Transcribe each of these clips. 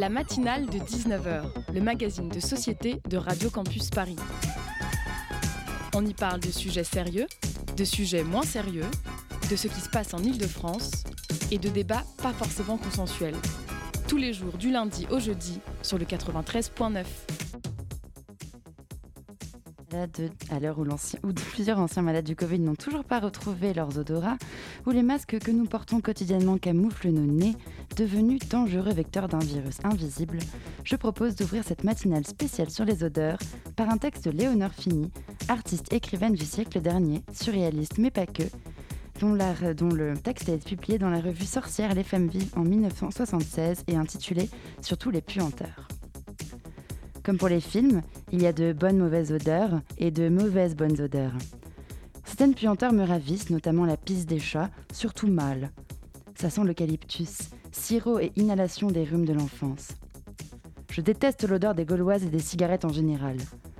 La matinale de 19h, le magazine de société de Radio Campus Paris. On y parle de sujets sérieux, de sujets moins sérieux, de ce qui se passe en Ile-de-France et de débats pas forcément consensuels. Tous les jours du lundi au jeudi sur le 93.9 à l'heure où, plusieurs anciens malades du Covid n'ont toujours pas retrouvé leurs odorats, où les masques que nous portons quotidiennement camouflent nos nez, devenus dangereux vecteurs d'un virus invisible, je propose d'ouvrir cette matinale spéciale sur les odeurs par un texte de Léonore Fini, artiste écrivaine du siècle dernier, surréaliste mais pas que, dont, dont, le texte a été publié dans la revue Sorcière Les femmes vives en 1976 et intitulé Surtout les puanteurs. Comme pour les films, il y a de bonnes mauvaises odeurs et de mauvaises bonnes odeurs. Certaines puanteurs me ravissent, notamment la pisse des chats, surtout mâles. Ça sent l'eucalyptus, sirop et inhalation des rhumes de l'enfance. Je déteste l'odeur des gauloises et des cigarettes en général.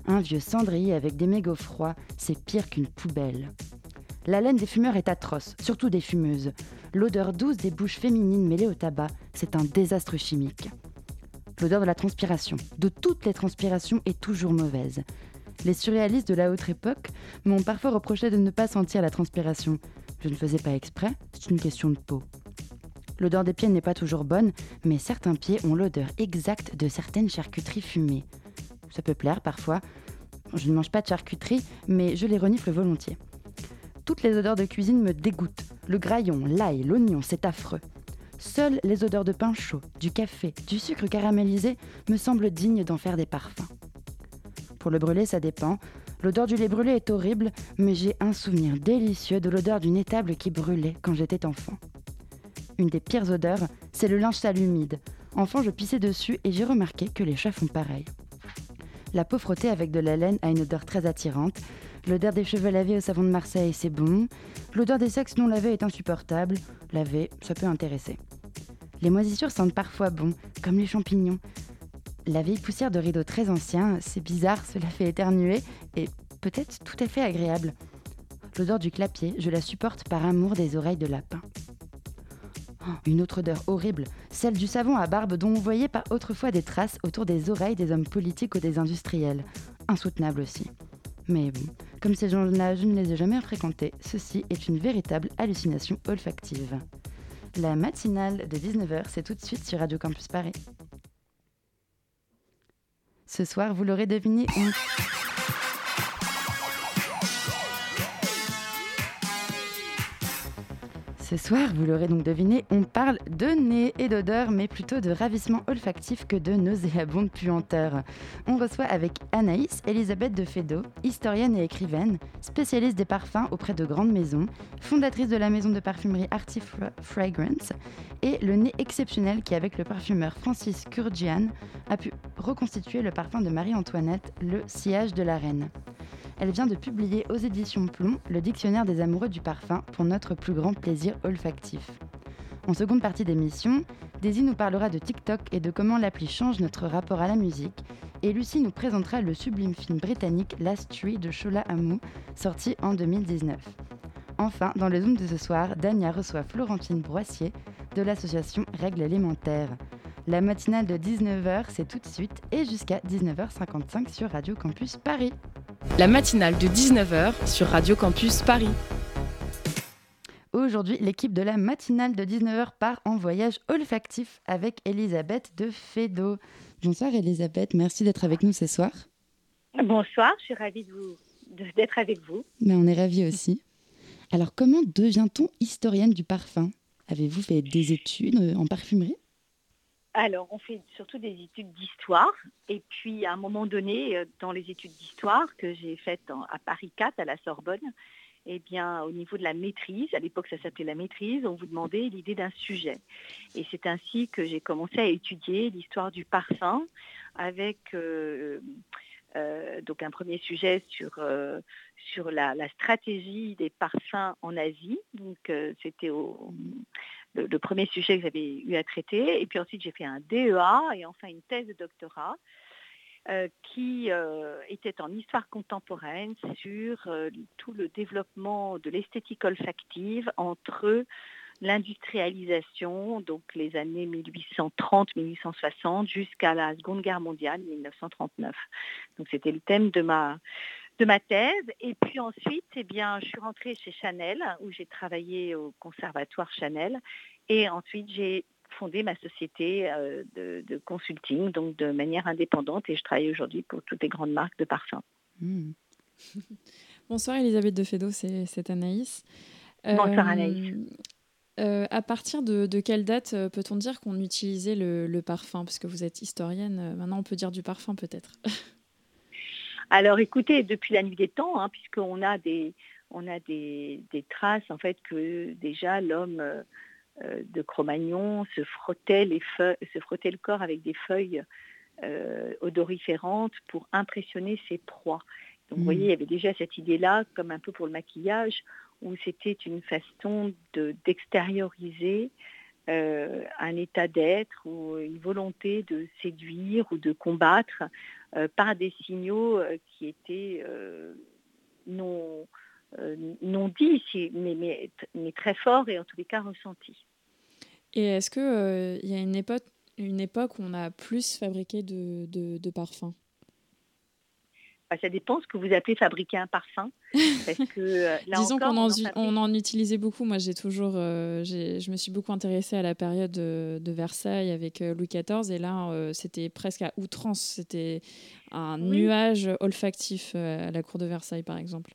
Un vieux cendrier avec des mégots froids, c'est pire qu'une poubelle. La laine des fumeurs est atroce, surtout des fumeuses. L'odeur douce des bouches féminines mêlées au tabac, c'est un désastre chimique. L'odeur de la transpiration, de toutes les transpirations, est toujours mauvaise. Les surréalistes de la haute époque m'ont parfois reproché de ne pas sentir la transpiration. Je ne faisais pas exprès, c'est une question de peau. L'odeur des pieds n'est pas toujours bonne, mais certains pieds ont l'odeur exacte de certaines charcuteries fumées. Ça peut plaire parfois. Je ne mange pas de charcuterie, mais je les renifle volontiers. Toutes les odeurs de cuisine me dégoûtent. Le graillon, l'ail, l'oignon, c'est affreux. Seules les odeurs de pain chaud, du café, du sucre caramélisé me semblent dignes d'en faire des parfums. Pour le brûler, ça dépend. L'odeur du lait brûlé est horrible, mais j'ai un souvenir délicieux de l'odeur d'une étable qui brûlait quand j'étais enfant. Une des pires odeurs, c'est le linge sale humide. Enfant, je pissais dessus et j'ai remarqué que les chats font pareil. La peau frottée avec de la laine a une odeur très attirante. L'odeur des cheveux lavés au savon de Marseille, c'est bon. L'odeur des sexes non lavés est insupportable. Laver, ça peut intéresser. Les moisissures sentent parfois bon, comme les champignons. La vieille poussière de rideaux très anciens, c'est bizarre, cela fait éternuer, et peut-être tout à fait agréable. L'odeur du clapier, je la supporte par amour des oreilles de lapin. Une autre odeur horrible, celle du savon à barbe dont on voyait pas autrefois des traces autour des oreilles des hommes politiques ou des industriels. Insoutenable aussi. Mais bon, comme ces gens-là, je ne les ai jamais fréquentés, ceci est une véritable hallucination olfactive. La matinale de 19h, c'est tout de suite sur Radio Campus Paris. Ce soir, vous l'aurez deviné, Ce soir, vous l'aurez donc deviné, on parle de nez et d'odeur, mais plutôt de ravissement olfactif que de nauséabonde puanteur. On reçoit avec Anaïs Elisabeth de Fédot, historienne et écrivaine, spécialiste des parfums auprès de grandes maisons, fondatrice de la maison de parfumerie Arti Fragrance, et le nez exceptionnel qui, avec le parfumeur Francis Kurgian, a pu reconstituer le parfum de Marie-Antoinette, le sillage de la reine. Elle vient de publier aux éditions Plomb le dictionnaire des amoureux du parfum pour notre plus grand plaisir olfactif. En seconde partie d'émission, Daisy nous parlera de TikTok et de comment l'appli change notre rapport à la musique, et Lucie nous présentera le sublime film britannique Last Tree de Shola Amou, sorti en 2019. Enfin, dans le Zoom de ce soir, Dania reçoit Florentine Broissier de l'association Règles élémentaires. La matinale de 19h, c'est tout de suite et jusqu'à 19h55 sur Radio Campus Paris. La matinale de 19h sur Radio Campus Paris. Aujourd'hui, l'équipe de la matinale de 19h part en voyage olfactif avec Elisabeth de Fédo. Bonsoir Elisabeth, merci d'être avec nous ce soir. Bonsoir, je suis ravie d'être avec vous. Ben, on est ravis aussi. Alors, comment devient-on historienne du parfum? Avez-vous fait des études en parfumerie? Alors, on fait surtout des études d'histoire. Et puis, à un moment donné, euh, dans les études d'histoire que j'ai faites à Paris 4, à la Sorbonne, eh bien, au niveau de la maîtrise, à l'époque ça s'appelait la maîtrise, on vous demandait l'idée d'un sujet. Et c'est ainsi que j'ai commencé à étudier l'histoire du parfum avec euh, euh, donc un premier sujet sur, la, la, stratégie des parfums en Asie. Donc c'était au, le, premier sujet que j'avais eu à traiter. Et puis ensuite, j'ai fait un DEA et enfin une thèse de doctorat euh, qui euh, était en histoire contemporaine sur euh, tout le développement de l'esthétique olfactive entre l'industrialisation, donc les années 1830-1860 jusqu'à la Seconde Guerre mondiale, 1939. Donc c'était le thème de ma, de ma thèse. Et puis ensuite, eh bien, je suis rentrée chez Chanel, où j'ai travaillé au conservatoire Chanel. Et ensuite, j'ai fondé ma société euh, de, consulting, donc de manière indépendante. Et je travaille aujourd'hui pour toutes les grandes marques de parfums. Hmm. Bonsoir Elisabeth de Fedo, c'est Anaïs. Bonsoir euh, Anaïs. Euh, à partir de, quelle date peut-on dire qu'on utilisait le, parfum? Parce que vous êtes historienne, maintenant on peut dire du parfum peut-être. Alors écoutez, depuis la nuit des temps, hein, puisqu'on a des, on a des, traces en fait que déjà l'homme de Cro-Magnon se frottait les se frottait le corps avec des feuilles odoriférantes pour impressionner ses proies. Donc vous voyez, il y avait déjà cette idée-là, comme un peu pour le maquillage, où c'était une façon d'extérioriser euh, un état d'être ou une volonté de séduire ou de combattre euh, par des signaux euh, qui étaient non, non dits, mais, mais, très forts et en tous les cas ressentis. Et est-ce qu'il y a une époque, où on a plus fabriqué de, parfums? Ça dépend ce que vous appelez fabriquer un parfum. Euh, Disons qu'on en, on en, utilisait beaucoup. Moi, j'ai toujours, euh, je me suis beaucoup intéressée à la période de, Versailles avec euh, Louis XIV. Et là, c'était presque à outrance. C'était un nuage olfactif à la cour de Versailles, par exemple.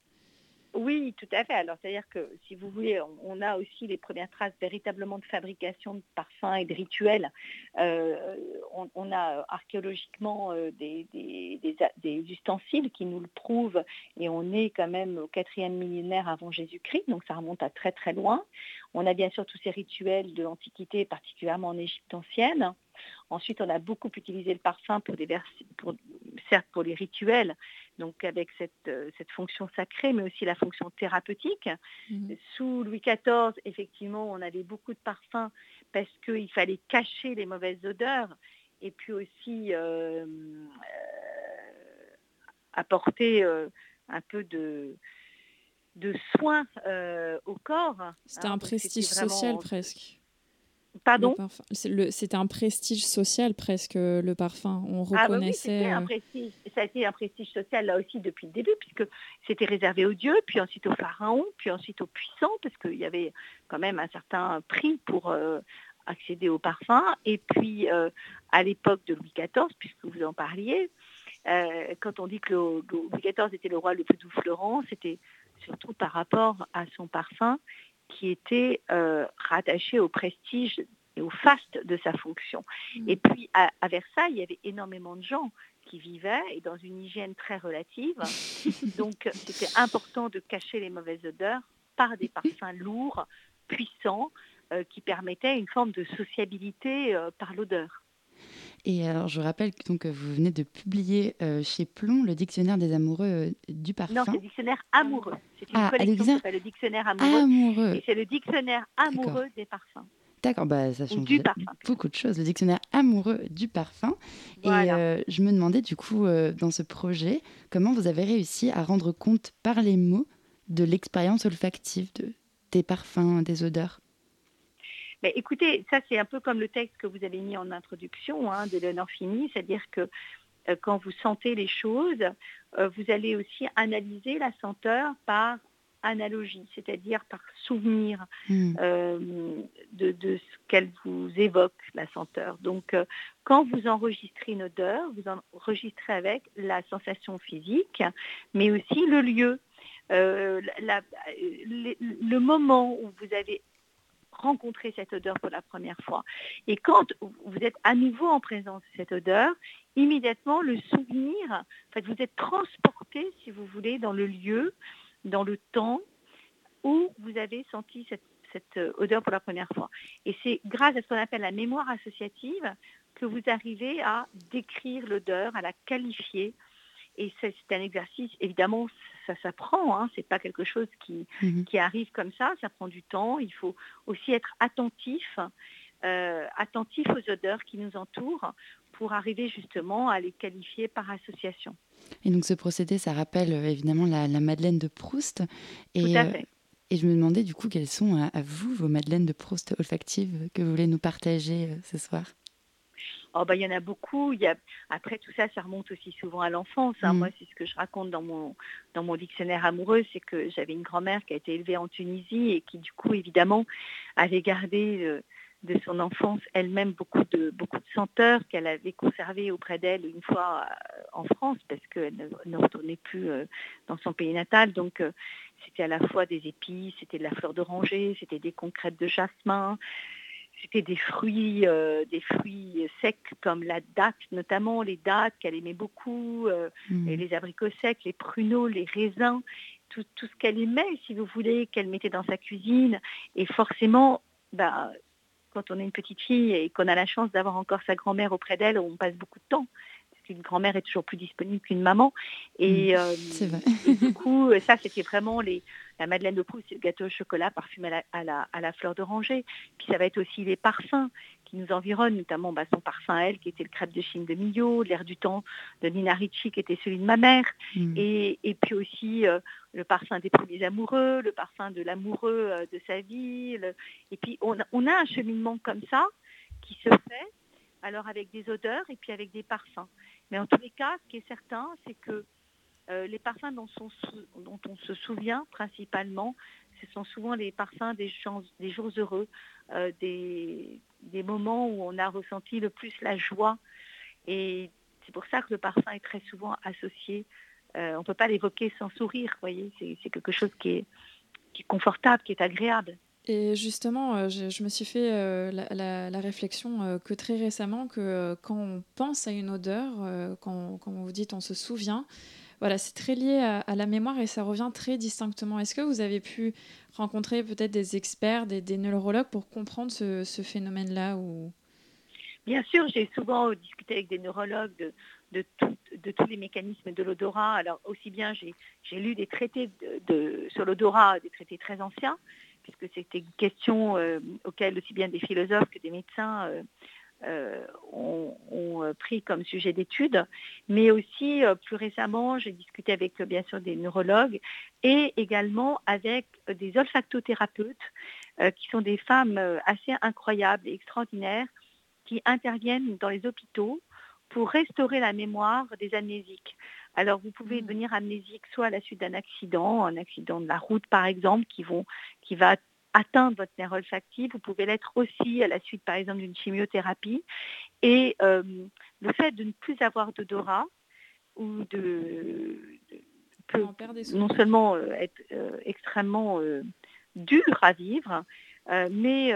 Oui, tout à fait. Alors, c'est-à-dire que, si vous voulez, on a aussi les premières traces véritablement de fabrication de parfums et de rituels. Euh, on, a archéologiquement euh, des, ustensiles qui nous le prouvent et on est quand même au quatrième millénaire avant Jésus-Christ, donc ça remonte à très très loin. On a bien sûr tous ces rituels de l'Antiquité, particulièrement en Égypte ancienne. Ensuite, on a beaucoup utilisé le parfum pour des pour, certes pour les rituels, donc avec cette, euh, cette, fonction sacrée, mais aussi la fonction thérapeutique. Mhm. Sous Louis XIV, effectivement, on avait beaucoup de parfums parce qu'il fallait cacher les mauvaises odeurs et puis aussi euh, euh, apporter un peu de, de soins au corps. C'était un hein, prestige social presque. Pardon C'était un prestige social presque, le parfum. On reconnaissait. Ah bah oui, ça a été un prestige social là aussi depuis le début, puisque c'était réservé aux dieux, puis ensuite aux pharaons, puis ensuite aux puissants, parce qu'il y avait quand même un certain prix pour euh, accéder au parfum. Et puis euh, à l'époque de Louis XIV, puisque vous en parliez, euh, quand on dit que Louis XIV était le roi le plus doux fleurant, c'était surtout par rapport à son parfum qui était euh, rattaché au prestige et au faste de sa fonction. Mm. Et puis à, Versailles, il y avait énormément de gens qui vivaient et dans une hygiène très relative. Donc c'était important de cacher les mauvaises odeurs par des parfums lourds, puissants, euh, qui permettaient une forme de sociabilité euh, par l'odeur. Et alors, je rappelle que donc, vous venez de publier euh, chez Plomb le dictionnaire des amoureux euh, du parfum. Non, c'est le dictionnaire amoureux. C'est une ah, collection qui s'appelle le dictionnaire amoureux. Et c'est le dictionnaire amoureux des parfums. D'accord, bah, ça change beaucoup de choses. Le dictionnaire amoureux du parfum. Et euh, je me demandais du coup, dans ce projet, comment vous avez réussi à rendre compte par les mots de l'expérience olfactive de, des parfums, des odeurs? Écoutez, ça c'est un peu comme le texte que vous avez mis en introduction hein, d'Eleanor Fini, c'est-à-dire que euh, quand vous sentez les choses, euh, vous allez aussi analyser la senteur par analogie, c'est-à-dire par souvenir hmm. euh, de, ce qu'elle vous évoque, la senteur. Donc, quand vous enregistrez une odeur, vous enregistrez avec la sensation physique, mais aussi le lieu. le moment où vous avez rencontrer cette odeur pour la première fois. Et quand vous êtes à nouveau en présence de cette odeur, immédiatement le souvenir, en fait, vous êtes transporté, si vous voulez, dans le lieu, dans le temps où vous avez senti cette, odeur pour la première fois. Et c'est grâce à ce qu'on appelle la mémoire associative que vous arrivez à décrire l'odeur, à la qualifier. Et c'est un exercice, évidemment, ça s'apprend, hein, c'est pas quelque chose mhm. qui, arrive comme ça, ça prend du temps, il faut aussi être attentif, euh, attentif aux odeurs qui nous entourent pour arriver justement à les qualifier par association. Et donc ce procédé, ça rappelle euh, évidemment la, Madeleine de Proust. Et, Tout à euh, fait. Et je me demandais du coup quelles sont à, vous vos madeleines de Proust olfactives que vous voulez nous partager ce soir? Oh bah, il y en a beaucoup. Il y a... Après, tout ça, ça remonte aussi souvent à l'enfance. Hein. Mm. Moi, c'est ce que je raconte dans mon, dans mon dictionnaire amoureux, c'est que j'avais une grand-mère qui a été élevée en Tunisie et qui, du coup, évidemment, avait gardé de son enfance elle-même beaucoup de, beaucoup de senteurs qu'elle avait conservées auprès d'elle une fois euh, en France parce qu'elle ne, retournait plus euh, dans son pays natal. Donc euh, c'était à la fois des épices, c'était de la fleur d'oranger, c'était des concrètes de jasmin, c'était des fruits, des fruits secs comme la date, notamment les dates qu'elle aimait beaucoup, mmh. et les abricots secs, les pruneaux, les raisins, tout, tout ce qu'elle aimait, si vous voulez, qu'elle mettait dans sa cuisine. Et forcément, bah, quand on est une petite fille et qu'on a la chance d'avoir encore sa grand-mère auprès d'elle, on passe beaucoup de temps. Qu'une grand-mère est toujours plus disponible qu'une maman. Et, mmh, euh, du coup, ça, c'était vraiment les, la Madeleine de Proust, c'est le gâteau au chocolat parfumé à la, à la, fleur d'oranger. Puis ça va être aussi les parfums qui nous environnent, notamment bah, son parfum elle, qui était le crêpe de Chine de Millau, l'air du temps de Nina Ricci, qui était celui de ma mère, mm. et, puis aussi euh, le parfum des premiers amoureux, le parfum de l'amoureux euh, de sa vie. Et puis on, on, a un cheminement comme ça qui se fait, alors avec des odeurs et puis avec des parfums. Mais en tous les cas, ce qui est certain, c'est que euh, les parfums dont, on se souvient principalement, ce sont souvent les parfums des, jours heureux, euh, des, moments où on a ressenti le plus la joie. Et c'est pour ça que le parfum est très souvent associé. Euh, on ne peut pas l'évoquer sans sourire, voyez. C'est quelque chose qui est, confortable, qui est agréable. Et justement, je, me suis fait la, réflexion que très récemment que quand on pense à une odeur, quand, quand vous dites on se souvient, voilà, c'est très lié à, la mémoire et ça revient très distinctement. Est-ce que vous avez pu rencontrer peut-être des experts, des, neurologues pour comprendre ce, phénomène-là ou... Bien sûr, j'ai souvent discuté avec des neurologues de, tous les mécanismes de l'odorat. Alors aussi bien, j'ai lu des traités sur l'odorat, des traités très anciens, puisque c'était une question euh, auxquelles aussi bien des philosophes que des médecins euh, euh, ont, euh, pris comme sujet d'étude, mais aussi plus récemment, j'ai discuté avec bien sûr des neurologues et également avec des olfactothérapeutes qui sont des femmes assez incroyables et extraordinaires qui interviennent dans les hôpitaux pour restaurer la mémoire des amnésiques. Alors vous pouvez devenir amnésique soit à la suite d'un accident, un accident de la route par exemple, qui, vont, qui va atteindre votre nerf olfactif. Vous pouvez l'être aussi à la suite, par exemple, d'une chimiothérapie. Et euh, le fait de ne plus avoir d'odorat ou de, peut non seulement euh, être euh, extrêmement dur à vivre, mais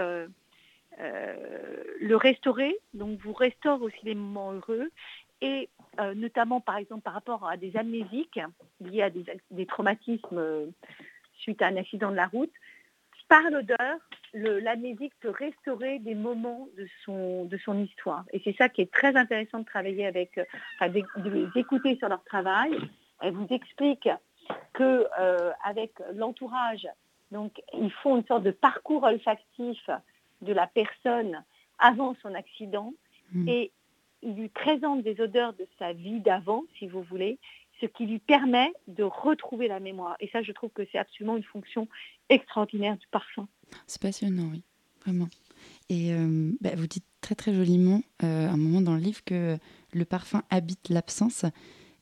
le restaurer, donc vous restaure aussi les moments heureux et notamment par exemple par rapport à des amnésiques liés à des traumatismes suite à un accident de la route, par l'odeur, l'amnésique peut restaurer des moments de son, de son histoire. Et c'est ça qui est très intéressant de travailler avec, euh, enfin, de, les écouter sur leur travail. Elle vous explique que euh, avec l'entourage, donc ils font une sorte de parcours olfactif de la personne avant son accident mmh. et ils lui présentent des odeurs de sa vie d'avant, si vous voulez, ce qui lui permet de retrouver la mémoire. Et ça, je trouve que c'est absolument une fonction extraordinaire du parfum. C'est passionnant, oui, vraiment. Et euh, bah, vous dites très très joliment euh, un moment dans le livre que le parfum habite l'absence.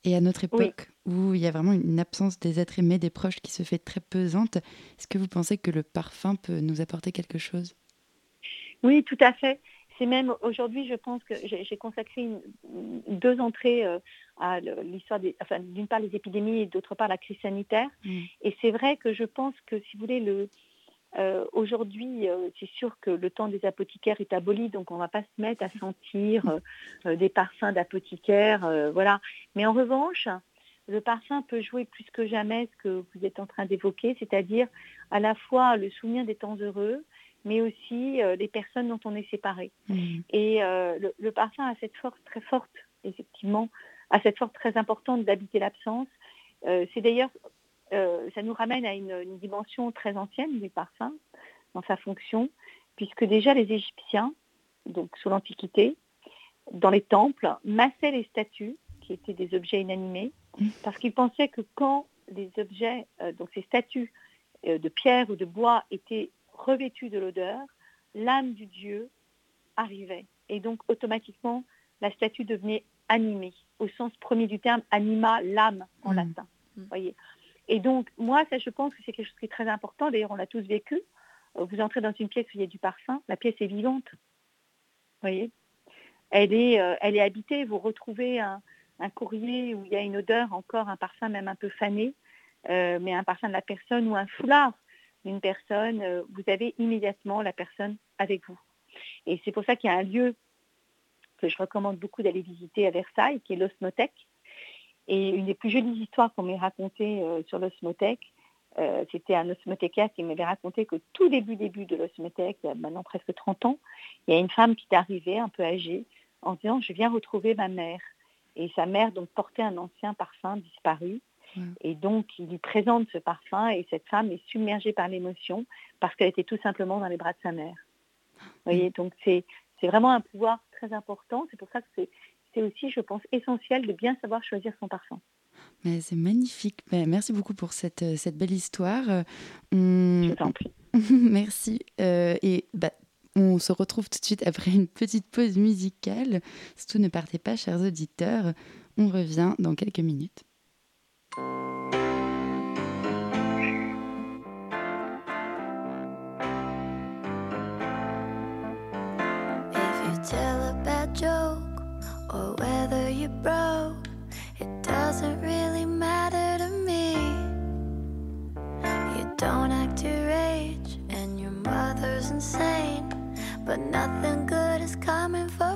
Et à notre époque, où il y a vraiment une absence des êtres aimés, des proches qui se fait très pesante, est-ce que vous pensez que le parfum peut nous apporter quelque chose? Oui, tout à fait. C'est même aujourd'hui, je pense que j'ai consacré deux entrées euh, à l'histoire des, enfin, d'une part les épidémies et d'autre part la crise sanitaire. Mm. Et c'est vrai que je pense que si vous voulez le euh, aujourd'hui, euh, c'est sûr que le temps des apothicaires est aboli, donc on ne va pas se mettre à sentir des parfums d'apothicaires, voilà. Mais en revanche, le parfum peut jouer plus que jamais ce que vous êtes en train d'évoquer, c'est-à-dire à la fois le souvenir des temps heureux, mais aussi euh, les personnes dont on est séparé. Mm. Et euh, le, parfum a cette force très forte, effectivement, a cette force très importante d'habiter l'absence. Euh, c'est d'ailleurs, ça nous ramène à une, dimension très ancienne du parfum dans sa fonction, puisque déjà les Égyptiens, donc sous l'Antiquité, dans les temples, massaient les statues, qui étaient des objets inanimés, mm. parce qu'ils pensaient que quand les objets, donc ces statues, de pierre ou de bois était revêtue de l'odeur, l'âme du Dieu arrivait. Et donc automatiquement, la statue devenait animée, au sens premier du terme, anima, l'âme en mmh. latin. Mmh. Voyez. Et donc, moi, ça, je pense que c'est quelque chose qui est très important. D'ailleurs, on l'a tous vécu. Euh, vous entrez dans une pièce où il y a du parfum, la pièce est vivante. Voyez elle est, euh, elle est habitée. Vous retrouvez un, courrier où il y a une odeur, encore un parfum même un peu fané, euh, mais un parfum de la personne ou un foulard d'une personne, vous avez immédiatement la personne avec vous. Et c'est pour ça qu'il y a un lieu que je recommande beaucoup d'aller visiter à Versailles, qui est l'osmothèque. Et une des plus jolies histoires qu'on m'ait racontées euh, sur l'osmothèque, euh, c'était un osmothécaire qui m'avait raconté qu'au tout début début de l'osmothèque, il maintenant presque 30 ans, il y a une femme qui est arrivée, un peu âgée, en disant je viens retrouver ma mère. Et sa mère donc portait un ancien parfum disparu. Et donc il lui présente ce parfum et cette femme est submergée par l'émotion parce qu'elle était tout simplement dans les bras de sa mère. Vous voyez, donc c'est vraiment un pouvoir très important. C'est pour ça que c'est aussi, je pense, essentiel de bien savoir choisir son parfum. Mais c'est magnifique. merci beaucoup pour cette, euh, cette belle histoire. Euh, je t'en prie. merci. Euh, et bah, on se retrouve tout de suite après une petite pause musicale. Surtout ne partez pas, chers auditeurs. On revient dans quelques minutes. But nothing good is coming for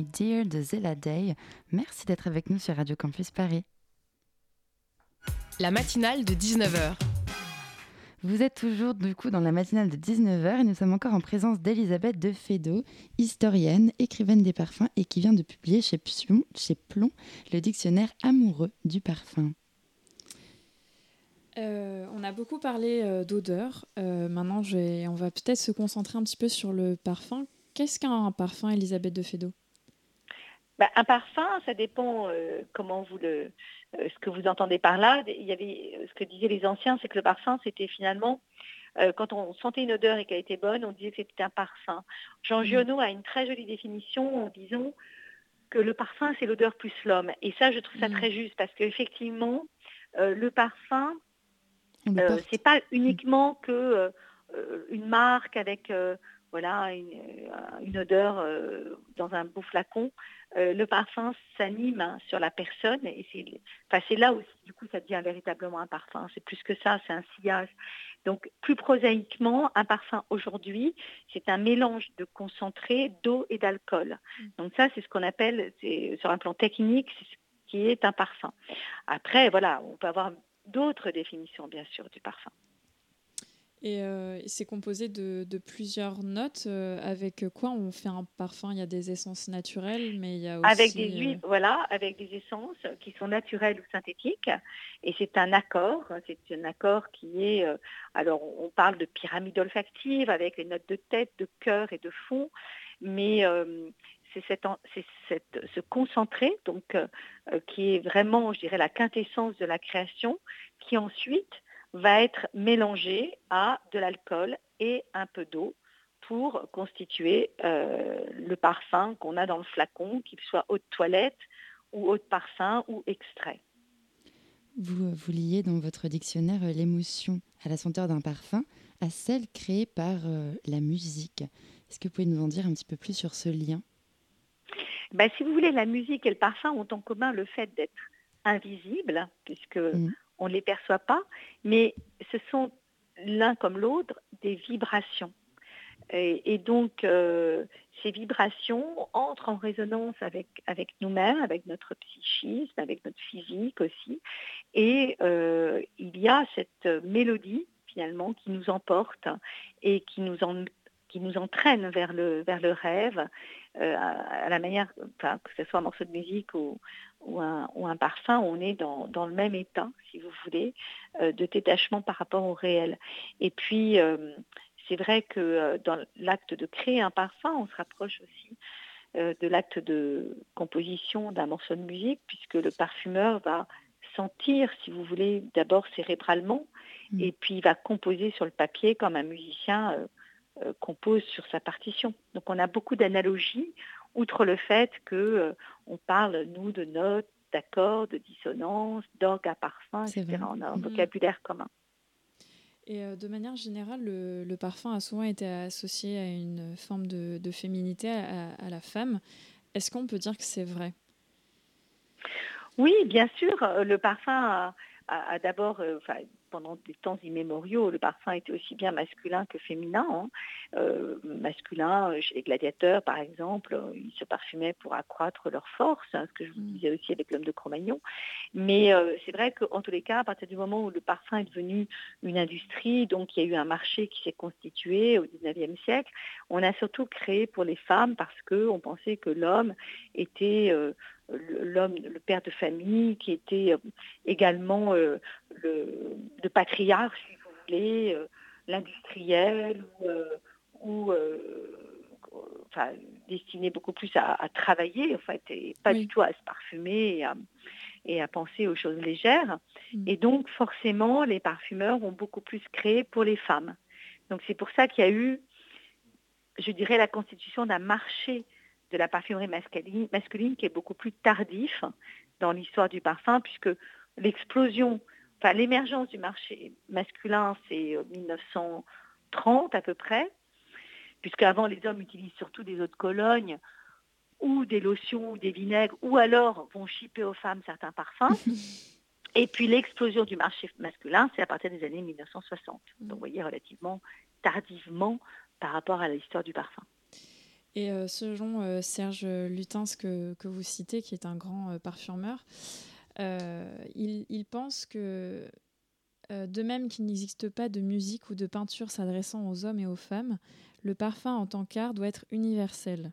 My Dear de Zella Day. Merci d'être avec nous sur Radio Campus Paris. La matinale de 19h. Vous êtes toujours du coup dans la matinale de 19h et nous sommes encore en présence d'Elisabeth de Fédot, historienne, écrivaine des parfums et qui vient de publier chez Plomb, chez Plomb le dictionnaire amoureux du parfum. on a beaucoup parlé d'odeur. maintenant, on va peut-être se concentrer un petit peu sur le parfum. Qu'est-ce qu'un parfum, Elisabeth de Fédot? Bah, Un parfum, ça dépend comment vous le, ce que vous entendez par là. Il y avait ce que disaient les anciens, c'est que le parfum, c'était finalement quand on sentait une odeur et qu'elle était bonne, on disait que c'était un parfum. Jean mmh. Giono a une très jolie définition en disant que le parfum, c'est l'odeur plus l'homme. Et ça, je trouve ça mm. très juste parce qu'effectivement, euh, le parfum, euh, c'est pas uniquement que euh, une marque avec voilà une, odeur dans un beau flacon. Le parfum s'anime hein, sur la personne et c'est là où du coup ça devient véritablement un parfum. C'est plus que ça, c'est un sillage. Donc, plus prosaïquement, un parfum aujourd'hui, c'est un mélange de concentré, d'eau et d'alcool. Mm. Donc ça, c'est ce qu'on appelle, sur un plan technique, c'est ce qui est un parfum. Après, voilà, on peut avoir d'autres définitions, bien sûr, du parfum. Et euh, c'est composé de, plusieurs notes. Euh, avec quoi on fait un parfum Il y a des essences naturelles, mais il y a aussi... Avec des huiles, euh, voilà, avec des essences qui sont naturelles ou synthétiques. Et c'est un accord. C'est un accord qui est... alors, on parle de pyramide olfactive avec les notes de tête, de cœur et de fond. Mais c'est cette, cette, ce concentré, donc, qui est vraiment, je dirais, la quintessence de la création, qui ensuite va être mélangé à de l'alcool et un peu d'eau pour constituer euh, le parfum qu'on a dans le flacon, qu'il soit eau de toilette ou eau de parfum ou extrait. Vous, vous liez dans votre dictionnaire euh, l'émotion à la senteur d'un parfum à celle créée par euh, la musique. Est-ce que vous pouvez nous en dire un petit peu plus sur ce lien? Ben, Si vous voulez, la musique et le parfum ont en commun le fait d'être invisibles, puisque mmh on ne les perçoit pas, mais ce sont l'un comme l'autre des vibrations. Et, donc, euh, ces vibrations entrent en résonance avec, avec nous-mêmes, avec notre psychisme, avec notre physique aussi. Et euh, il y a cette mélodie, finalement, qui nous emporte et qui nous, qui nous entraîne vers le, vers le rêve, euh, à, la manière, que ce soit un morceau de musique ou, ou un, parfum, on est dans, le même état, si vous voulez, euh, de détachement par rapport au réel. Et puis, euh, c'est vrai que euh, dans l'acte de créer un parfum, on se rapproche aussi de l'acte de composition d'un morceau de musique, puisque le parfumeur va sentir, si vous voulez, d'abord cérébralement, mmh. et puis il va composer sur le papier comme un musicien compose sur sa partition. Donc on a beaucoup d'analogies outre le fait que euh, on parle, nous, de notes, d'accords, de dissonances, d'orgue à parfum, etc. On a un mm. vocabulaire commun. Et euh, de manière générale, le, parfum a souvent été associé à une forme de, féminité à, la femme. Est-ce qu'on peut dire que c'est vrai? Oui, bien sûr. Le parfum a, d'abord, euh, pendant des temps immémoriaux, le parfum était aussi bien masculin que féminin. Hein. Euh, masculin, euh, chez les gladiateurs, par exemple, ils se parfumaient pour accroître leur force, hein, ce que je vous mm. disais aussi avec l'homme de Cro-Magnon. Mais c'est vrai qu'en tous les cas, à partir du moment où le parfum est devenu une industrie, donc il y a eu un marché qui s'est constitué au 19e siècle, on a surtout créé pour les femmes parce qu'on pensait que l'homme était l'homme, le père de famille, qui était également le, le patriarche, si vous voulez, euh, l'industriel ou, euh, euh, enfin, destiné beaucoup plus à, travailler, en fait, et pas du tout à se parfumer et à, penser aux choses légères. Mm. Et donc, forcément, les parfumeurs ont beaucoup plus créé pour les femmes. Donc, c'est pour ça qu'il y a eu, je dirais, la constitution d'un marché de la parfumerie masculine, masculine qui est beaucoup plus tardif dans l'histoire du parfum, puisque l'explosion l'émergence du marché masculin, c'est 1930 euh, à peu près, puisqu'avant les hommes utilisent surtout des eaux de Cologne ou des lotions ou des vinaigres, ou alors vont chipper aux femmes certains parfums. Et puis l'explosion du marché masculin, c'est à partir des années 1960. Donc vous voyez relativement tardivement par rapport à l'histoire du parfum. Et euh, selon euh, Serge Lutens que, que, vous citez, qui est un grand parfumeur, euh, il, pense que, de même qu'il n'existe pas de musique ou de peinture s'adressant aux hommes et aux femmes, le parfum en tant qu'art doit être universel.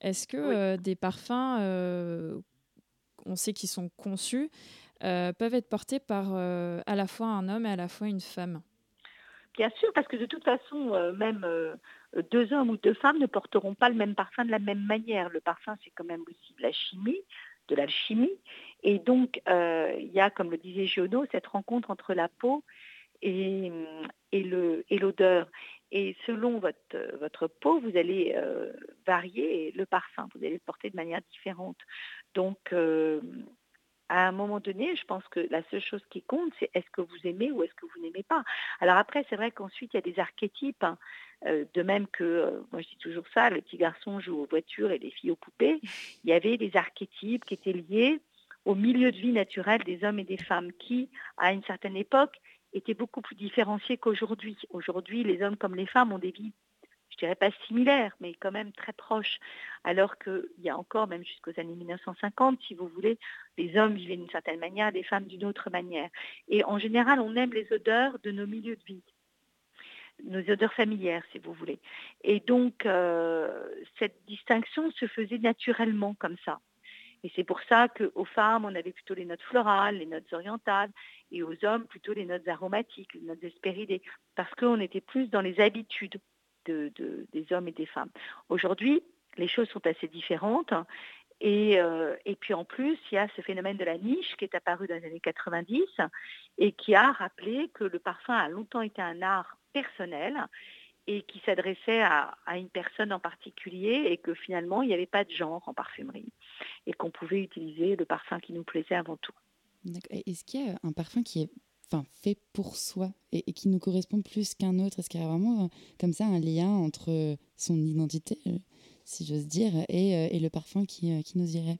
Est-ce que des parfums, on sait qu'ils sont conçus, peuvent être portés par à la fois un homme et à la fois une femme? Bien sûr, parce que de toute façon, même deux hommes ou deux femmes ne porteront pas le même parfum de la même manière. Le parfum, c'est quand même aussi de la chimie, de l'alchimie. Et donc, il y a, comme le disait Giono, cette rencontre entre la peau et, l'odeur. Et selon votre, votre peau, vous allez euh, varier le parfum, vous allez le porter de manière différente. Donc, euh, à un moment donné, je pense que la seule chose qui compte, c'est est-ce que vous aimez ou est-ce que vous n'aimez pas. Alors après, c'est vrai qu'ensuite, il y a des archétypes, hein, euh, de même que, moi je dis toujours ça, le petit garçon joue aux voitures et les filles aux poupées, il y avait des archétypes qui étaient liés au milieu de vie naturel des hommes et des femmes qui, à une certaine époque, était beaucoup plus différencié qu'aujourd'hui. Aujourd'hui, les hommes comme les femmes ont des vies, je dirais pas similaires, mais quand même très proches. Alors qu'il y a encore, même jusqu'aux années 1950, si vous voulez, les hommes vivaient d'une certaine manière, les femmes d'une autre manière. Et en général, on aime les odeurs de nos milieux de vie nos odeurs familières, si vous voulez. Et donc, euh, cette distinction se faisait naturellement comme ça. Et c'est pour ça qu'aux femmes, on avait plutôt les notes florales, les notes orientales, et aux hommes, plutôt les notes aromatiques, les notes espéridées, parce qu'on était plus dans les habitudes de, des hommes et des femmes. Aujourd'hui, les choses sont assez différentes. Et, euh, et, puis en plus, il y a ce phénomène de la niche qui est apparu dans les années 90 et qui a rappelé que le parfum a longtemps été un art personnel et qui s'adressait à, une personne en particulier et que finalement il n'y avait pas de genre en parfumerie et qu'on pouvait utiliser le parfum qui nous plaisait avant tout. Est-ce qu'il y a un parfum qui est enfin, fait pour soi et, qui nous correspond plus qu'un autre Est-ce qu'il y a vraiment euh, comme ça un lien entre son identité, euh, si j'ose dire, et, euh, et, le parfum qui, qui nous irait?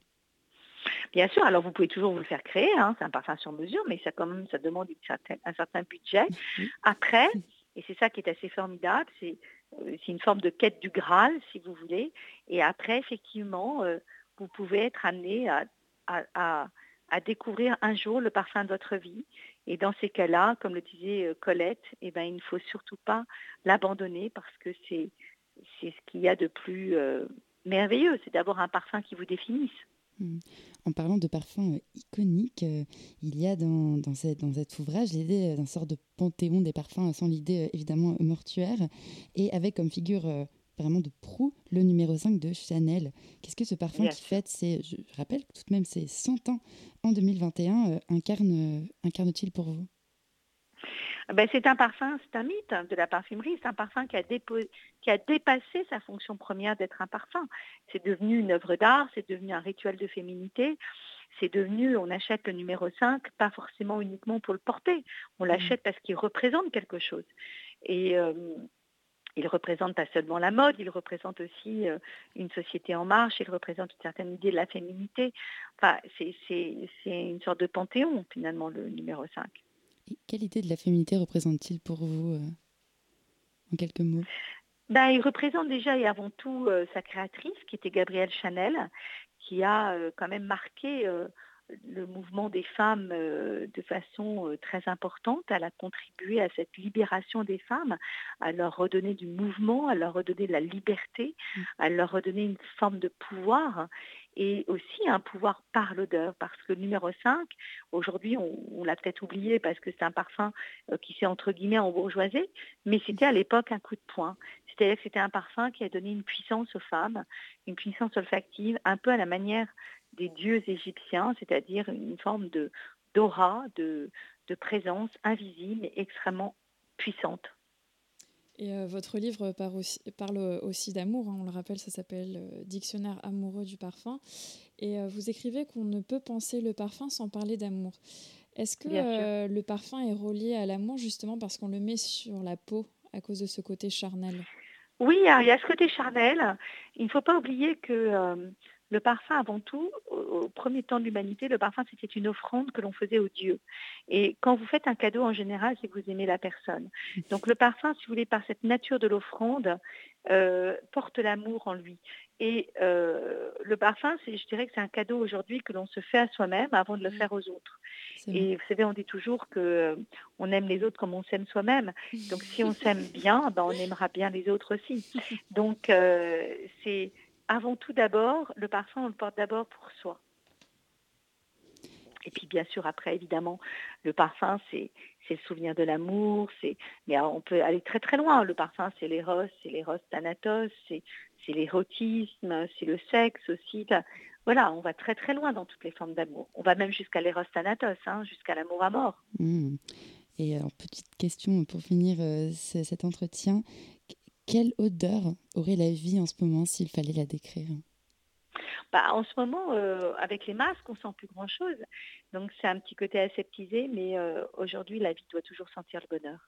Bien sûr, alors vous pouvez toujours vous le faire créer, hein, c'est un parfum sur mesure, mais ça, quand même, ça demande un certain budget. Après, et c'est ça qui est assez formidable, c'est une forme de quête du Graal, si vous voulez. Et après, effectivement, vous pouvez être amené à, à découvrir un jour le parfum de votre vie. Et dans ces cas-là, comme le disait euh, Colette, eh ben, il ne faut surtout pas l'abandonner parce que c'est ce qu'il y a de plus euh, merveilleux, c'est d'avoir un parfum qui vous définisse. Hmm. En parlant de parfums euh, iconiques, il y a dans, dans, dans cet ouvrage l'idée d'un sort de panthéon des parfums sans l'idée évidemment mortuaire et avec comme figure vraiment de proue le numéro 5 de Chanel. Qu'est-ce que ce parfum qui fête, c'est, je rappelle tout de même, c'est 100 ans en 2021, euh, incarne, incarne-t-il pour vous? Ah ben, c'est un parfum, c'est un mythe de la parfumerie, c'est un parfum qui a, qui a dépassé sa fonction première d'être un parfum. C'est devenu une œuvre d'art, c'est devenu un rituel de féminité, c'est devenu, on achète le numéro 5, pas forcément uniquement pour le porter, on mmh. l'achète parce qu'il représente quelque chose. Et, euh, il représente pas seulement la mode, il représente aussi euh, une société en marche, il représente une certaine idée de la féminité. Enfin, c'est une sorte de panthéon, finalement, le numéro 5. quelle idée de la féminité représente-t-il pour vous, euh, en quelques mots? Ben, il représente déjà et avant tout euh, sa créatrice, qui était Gabrielle Chanel, qui a quand même marqué le mouvement des femmes euh, de façon euh, très importante. Elle a contribué à cette libération des femmes, à leur redonner du mouvement, à leur redonner de la liberté, mm. à leur redonner une forme de pouvoir et aussi un pouvoir par l'odeur, parce que le numéro 5, aujourd'hui, on, l'a peut-être oublié parce que c'est un parfum euh, qui s'est entre guillemets embourgeoisé, mais c'était à l'époque un coup de poing. C'est-à-dire que c'était un parfum qui a donné une puissance aux femmes, une puissance olfactive, un peu à la manière des dieux égyptiens, c'est-à-dire une forme de d'aura, de, de présence invisible et extrêmement puissante. Et euh, votre livre parle aussi d'amour, hein, on le rappelle, ça s'appelle euh, Dictionnaire amoureux du parfum. Et euh, vous écrivez qu'on ne peut penser le parfum sans parler d'amour. Est-ce que le parfum est relié à l'amour justement parce qu'on le met sur la peau à cause de ce côté charnel? Oui, il y a ce côté charnel. Il ne faut pas oublier que le parfum, avant tout, au, premier temps de l'humanité, le parfum, c'était une offrande que l'on faisait aux dieux. Et quand vous faites un cadeau, en général, c'est que vous aimez la personne. Donc le parfum, si vous voulez, par cette nature de l'offrande, euh, porte l'amour en lui. Et euh, le parfum, je dirais que c'est un cadeau aujourd'hui que l'on se fait à soi-même avant de le faire aux autres. Et vous savez, on dit toujours que euh, on aime les autres comme on s'aime soi-même. Donc si on s'aime bien, ben, on aimera bien les autres aussi. Donc c'est avant tout d'abord, le parfum, on le porte d'abord pour soi. Et puis bien sûr après évidemment le parfum c'est le souvenir de l'amour, mais on peut aller très très loin. Le parfum c'est l'éros, c'est l'éros thanatos, c'est c'est l'érotisme, c'est le sexe aussi. Voilà, on va très très loin dans toutes les formes d'amour. On va même jusqu'à l'éros thanatos, hein, jusqu'à l'amour à mort. Mmh. Et alors, petite question pour finir euh, cet entretien. Quelle odeur aurait la vie en ce moment s'il fallait la décrire bah, en ce moment, euh, avec les masques, on sent plus grand-chose. Donc c'est un petit côté aseptisé, mais euh, aujourd'hui, la vie doit toujours sentir le bonheur.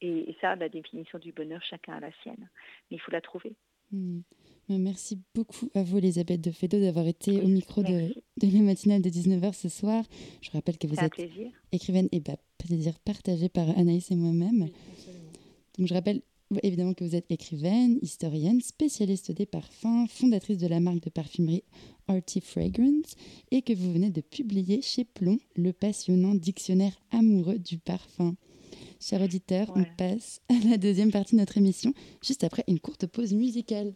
Et, ça, la définition du bonheur, chacun a la sienne. Mais il faut la trouver. Hmm. Bah, merci beaucoup à vous, Elisabeth de Fedo, d'avoir été au micro de, de la matinale de 19h ce soir. Je rappelle que vous êtes écrivaine et bah, plaisir partagé par Anaïs et moi-même. Donc je rappelle évidemment que vous êtes écrivaine, historienne, spécialiste des parfums, fondatrice de la marque de parfumerie Arty Fragrance et que vous venez de publier chez Plomb le passionnant dictionnaire amoureux du parfum. Chers auditeurs, on passe à la deuxième partie de notre émission, juste après une courte pause musicale.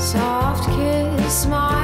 Soft kiss, smile.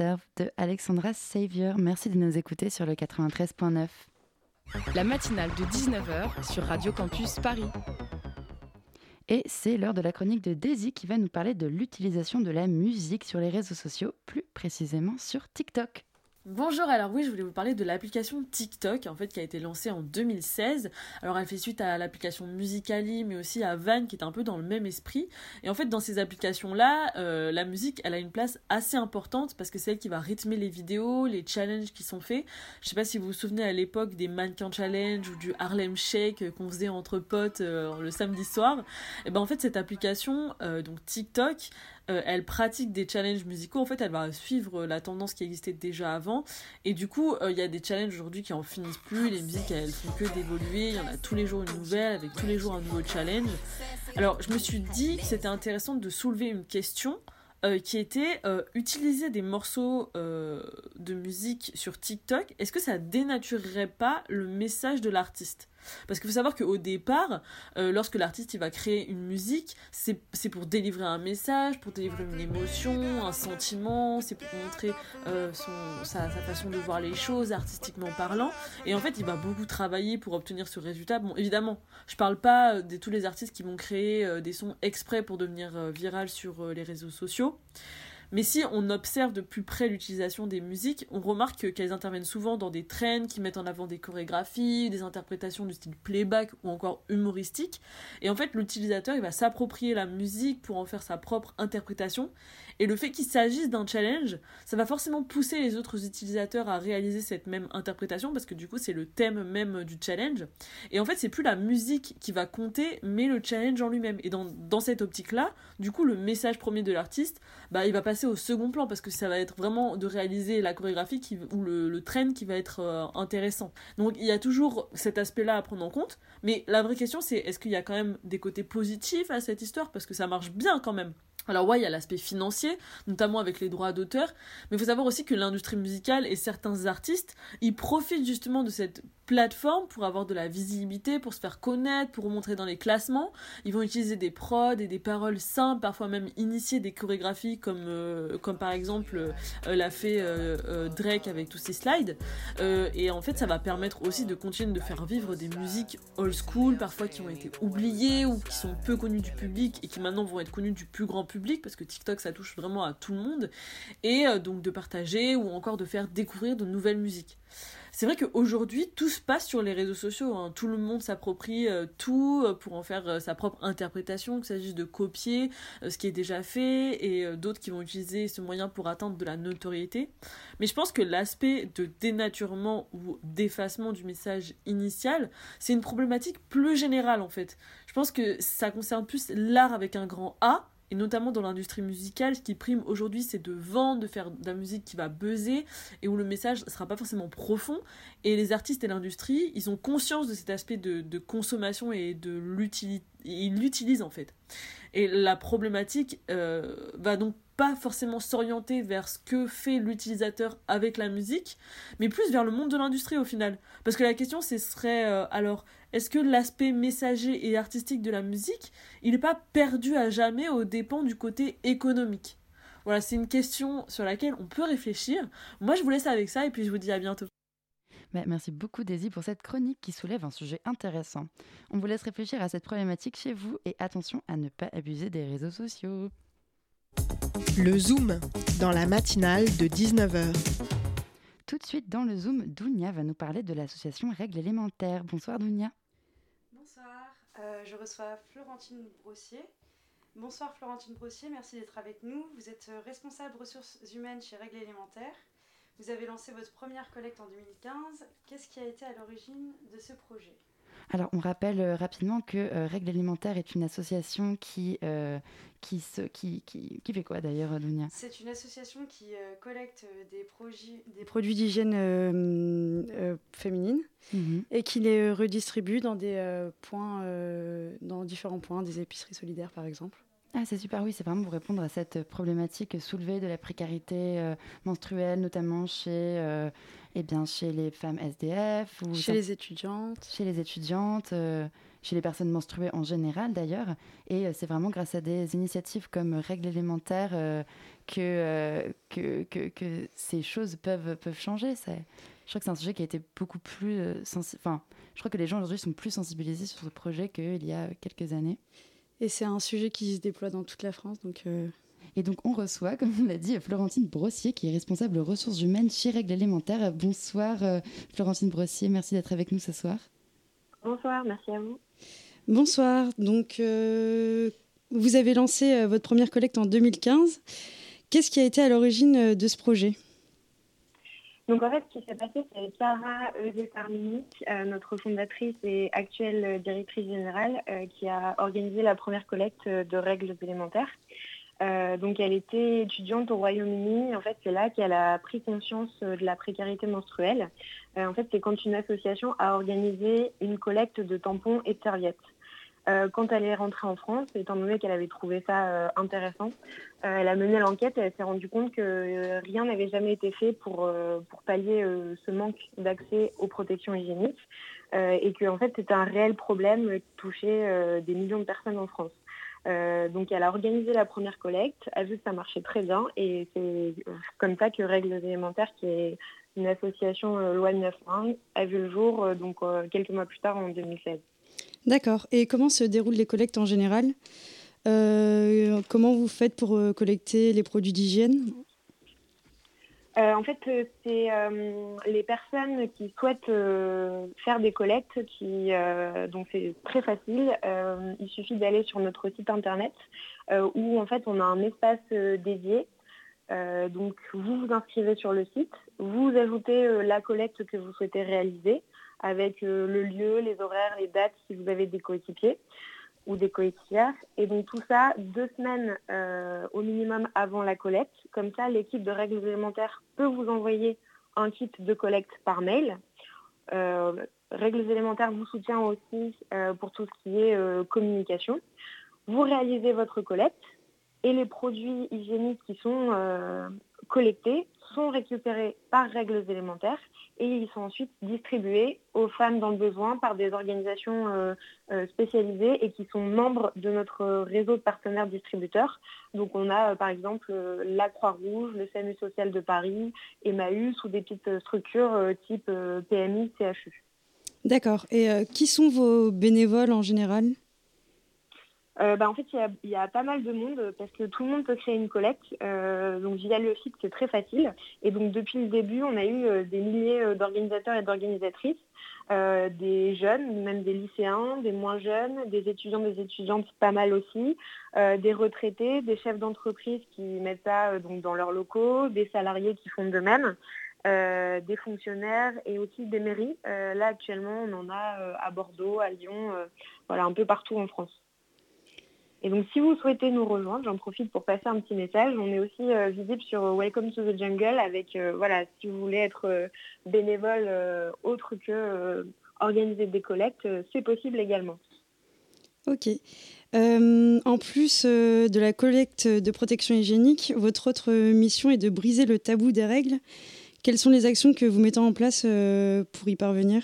De Alexandra Savior. Merci de nous écouter sur le 93.9. La matinale de 19h sur Radio Campus Paris. Et c'est l'heure de la chronique de Daisy qui va nous parler de l'utilisation de la musique sur les réseaux sociaux, plus précisément sur TikTok. Bonjour, alors oui, je voulais vous parler de l'application TikTok, en fait, qui a été lancée en 2016. Alors, elle fait suite à l'application Musicali, mais aussi à Van, qui est un peu dans le même esprit. Et en fait, dans ces applications-là, euh, la musique, elle a une place assez importante parce que c'est elle qui va rythmer les vidéos, les challenges qui sont faits. Je sais pas si vous vous souvenez à l'époque des Mannequin Challenge ou du Harlem Shake qu'on faisait entre potes euh, le samedi soir. Et ben en fait, cette application, euh, donc TikTok, euh, elle pratique des challenges musicaux. En fait, elle va suivre la tendance qui existait déjà avant. Et du coup, euh, il y a des challenges aujourd'hui qui en finissent plus. Les musiques, elles font que d'évoluer. Il y en a tous les jours une nouvelle, avec tous les jours un nouveau challenge. Alors, je me suis dit que c'était intéressant de soulever une question. Euh, qui était utiliser des morceaux de musique sur TikTok, est-ce que ça dénaturerait pas le message de l'artiste? Parce qu'il faut savoir qu'au départ, euh, lorsque l'artiste va créer une musique, c'est pour délivrer un message, pour délivrer une émotion, un sentiment, c'est pour montrer euh, son, sa, façon de voir les choses artistiquement parlant. Et en fait, il va beaucoup travailler pour obtenir ce résultat. Bon, évidemment, je parle pas de tous les artistes qui vont créer des sons exprès pour devenir viral sur les réseaux sociaux. Mais si on observe de plus près l'utilisation des musiques, on remarque qu'elles interviennent souvent dans des trends qui mettent en avant des chorégraphies, des interprétations du style playback ou encore humoristique. Et en fait, l'utilisateur, il va s'approprier la musique pour en faire sa propre interprétation. Et le fait qu'il s'agisse d'un challenge, ça va forcément pousser les autres utilisateurs à réaliser cette même interprétation parce que du coup, c'est le thème même du challenge. Et en fait, c'est plus la musique qui va compter, mais le challenge en lui-même. Et dans, dans cette optique-là, du coup, le message premier de l'artiste, bah, il va passer au second plan parce que ça va être vraiment de réaliser la chorégraphie qui, ou le, le train qui va être euh, intéressant. Donc il y a toujours cet aspect-là à prendre en compte, mais la vraie question c'est est-ce qu'il y a quand même des côtés positifs à cette histoire? Parce que ça marche bien quand même. Alors ouais, il y a l'aspect financier, notamment avec les droits d'auteur, mais il faut savoir aussi que l'industrie musicale et certains artistes, ils profitent justement de cette plateforme pour avoir de la visibilité, pour se faire connaître, pour remontrer dans les classements. Ils vont utiliser des prods et des paroles simples, parfois même initier des chorégraphies comme, euh, comme par exemple euh, l'a fait euh, Drake avec tous ses slides. et en fait, ça va permettre aussi de continuer de faire vivre des musiques old school, parfois qui ont été oubliées ou qui sont peu connues du public et qui maintenant vont être connues du plus grand public parce que TikTok ça touche vraiment à tout le monde. Et donc de partager ou encore de faire découvrir de nouvelles musiques. C'est vrai qu'aujourd'hui, tout se passe sur les réseaux sociaux. Hein. Tout le monde s'approprie euh, tout euh, pour en faire euh, sa propre interprétation, qu'il s'agisse de copier ce qui est déjà fait et d'autres qui vont utiliser ce moyen pour atteindre de la notoriété. Mais je pense que l'aspect de dénaturement ou d'effacement du message initial, c'est une problématique plus générale en fait. Je pense que ça concerne plus l'art avec un grand A et notamment dans l'industrie musicale, ce qui prime aujourd'hui, c'est de vendre, de faire de la musique qui va buzzer et où le message ne sera pas forcément profond. Et les artistes et l'industrie, ils ont conscience de cet aspect de, consommation et de. Ils l'utilisent en fait. Et la problématique euh, va donc pas forcément s'orienter vers ce que fait l'utilisateur avec la musique, mais plus vers le monde de l'industrie au final. Parce que la question, ce serait euh, alors, est-ce que l'aspect messager et artistique de la musique, il n'est pas perdu à jamais aux dépens du côté économique? Voilà, c'est une question sur laquelle on peut réfléchir. Moi, je vous laisse avec ça et puis je vous dis à bientôt. Bah, merci beaucoup Daisy pour cette chronique qui soulève un sujet intéressant. On vous laisse réfléchir à cette problématique chez vous et attention à ne pas abuser des réseaux sociaux. Le Zoom, dans la matinale de 19h. Tout de suite dans le Zoom, Dounia va nous parler de l'association Règles élémentaires. Bonsoir Dounia. Euh, je reçois Florentine Brossier. Bonsoir Florentine Brossier, merci d'être avec nous. Vous êtes euh, responsable ressources humaines chez Règles élémentaires. Vous avez lancé votre première collecte en 2015. Qu'est-ce qui a été à l'origine de ce projet? Alors, on rappelle euh, rapidement que euh, Règles alimentaires est une association qui, euh, qui, se, qui, qui, qui, fait quoi d'ailleurs, Dunia C'est une association qui collecte des, des produits d'hygiène féminine mhm. et qui les redistribue dans, des, points, dans différents points, des épiceries solidaires par exemple. Ah, c'est super, oui, c'est vraiment pour répondre à cette problématique soulevée de la précarité menstruelle, notamment chez eh bien, chez les femmes SDF ou chez les étudiantes, chez les étudiantes, euh, chez les personnes menstruées en général d'ailleurs. Et euh, c'est vraiment grâce à des initiatives comme Règles élémentaires euh, que, que, que, que, ces choses peuvent, peuvent changer. Je crois que c'est un sujet qui a été beaucoup plus Enfin, je crois que les gens aujourd'hui sont plus sensibilisés sur ce projet qu'il y a quelques années. Et c'est un sujet qui se déploie dans toute la France, donc et donc, on reçoit, comme on l'a dit, Florentine Brossier, qui est responsable ressources humaines chez Règles Élémentaires. Bonsoir, euh, Florentine Brossier. Merci d'être avec nous ce soir. Bonsoir, merci à vous. Bonsoir. Donc, euh, vous avez lancé euh, votre première collecte en 2015. Qu'est-ce qui a été à l'origine de ce projet? Donc en fait, ce qui s'est passé, c'est Sarah Eusé-Parminic, notre fondatrice et actuelle directrice générale, qui a organisé la première collecte de règles élémentaires. Euh, donc elle était étudiante au Royaume-Uni. En fait, c'est là qu'elle a pris conscience euh, de la précarité menstruelle. Euh, en fait, c'est quand une association a organisé une collecte de tampons et de serviettes. Quand elle est rentrée en France, étant donné qu'elle avait trouvé ça intéressant, elle a mené l'enquête et elle s'est rendue compte que rien n'avait jamais été fait pour, pour pallier ce manque d'accès aux protections hygiéniques. et que en fait c'était un réel problème qui touchait des millions de personnes en France. donc elle a organisé la première collecte, a vu que ça marchait très bien et c'est comme ça que Règles élémentaires, qui est une association loi 91, a vu le jour donc quelques mois plus tard en 2016. D'accord. Et comment se déroulent les collectes en général? Euh, Comment vous faites pour euh, collecter les produits d'hygiène? Euh, en fait, c'est les personnes qui souhaitent faire des collectes, qui, donc c'est très facile. il suffit d'aller sur notre site internet où en fait on a un espace dédié. donc vous vous inscrivez sur le site, vous ajoutez la collecte que vous souhaitez réaliser avec euh, le lieu, les horaires, les dates si vous avez des coéquipiers ou des coéquipières. Et donc tout ça deux semaines euh, au minimum avant la collecte. Comme ça, l'équipe de règles élémentaires peut vous envoyer un kit de collecte par mail. Euh, règles élémentaires vous soutient aussi pour tout ce qui est communication. Vous réalisez votre collecte et les produits hygiéniques qui sont collectés sont récupérés par règles élémentaires et ils sont ensuite distribués aux femmes dans le besoin par des organisations euh, euh, spécialisées et qui sont membres de notre réseau de partenaires distributeurs. Donc on a euh, par exemple la Croix-Rouge, le SAMU social de Paris, Emmaüs ou des petites structures type PMI, CHU. D'accord. Et qui sont vos bénévoles en général? Euh, bah, en fait, il y, a, pas mal de monde parce que tout le monde peut créer une collecte. Euh, donc via le site, c'est très facile. Et donc depuis le début, on a eu euh, des milliers d'organisateurs et d'organisatrices, des jeunes, même des lycéens, des moins jeunes, des étudiants, des étudiantes, pas mal aussi, des retraités, des chefs d'entreprise qui mettent ça donc dans leurs locaux, des salariés qui font de même. des fonctionnaires et aussi des mairies. là actuellement, on en a à Bordeaux, à Lyon, voilà, un peu partout en France. Et donc, si vous souhaitez nous rejoindre, j'en profite pour passer un petit message. On est aussi euh, visible sur euh, Welcome to the Jungle avec, euh, voilà, si vous voulez être bénévole autre que organiser des collectes, c'est possible également. Ok. en plus de la collecte de protection hygiénique, votre autre mission est de briser le tabou des règles. Quelles sont les actions que vous mettez en place pour y parvenir?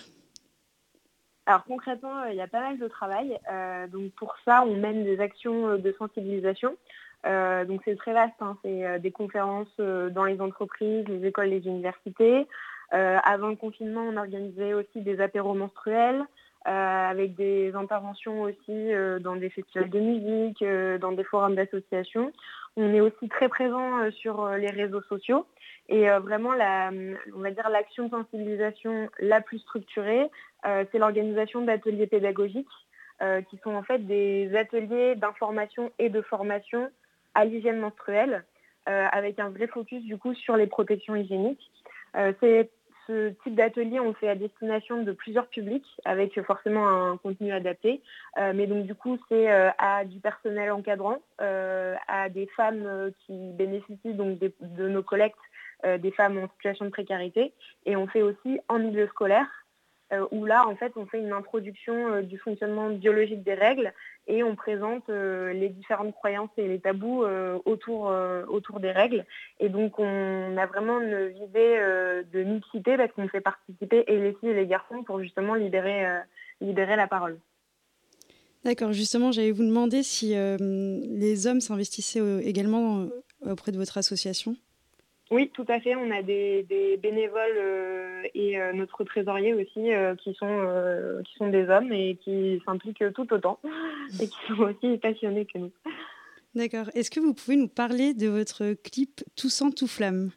Alors concrètement, euh, il y a pas mal de travail. Euh, donc pour ça, on mène des actions euh, de sensibilisation. donc c'est très vaste, hein. c'est des conférences dans les entreprises, les écoles, les universités. avant le confinement, on organisait aussi des apéros menstruels. avec des interventions aussi dans des festivals de musique, dans des forums d'association. On est aussi très présent sur les réseaux sociaux. Et euh, vraiment, on va dire l'action de sensibilisation la plus structurée, euh, c'est l'organisation d'ateliers pédagogiques, euh, qui sont en fait des ateliers d'information et de formation à l'hygiène menstruelle, avec un vrai focus du coup sur les protections hygiéniques. ce type d'atelier, on fait à destination de plusieurs publics, avec forcément un contenu adapté. mais donc du coup, c'est à du personnel encadrant, à des femmes qui bénéficient donc de nos collectes des femmes en situation de précarité. Et on fait aussi en milieu scolaire, euh, où là, en fait, on fait une introduction euh, du fonctionnement biologique des règles et on présente les différentes croyances et les tabous autour, autour des règles. Et donc, on a vraiment une visée de mixité parce qu'on fait participer et les filles et les garçons pour justement libérer, libérer la parole. D'accord, justement, j'allais vous demander si les hommes s'investissaient également auprès de votre association. Oui, tout à fait. On a des, bénévoles euh, et euh, notre trésorier aussi euh, qui, sont, qui sont des hommes et qui s'impliquent tout autant et qui sont aussi passionnés que nous. D'accord. Est-ce que vous pouvez nous parler de votre clip Tout sang, tout flamme?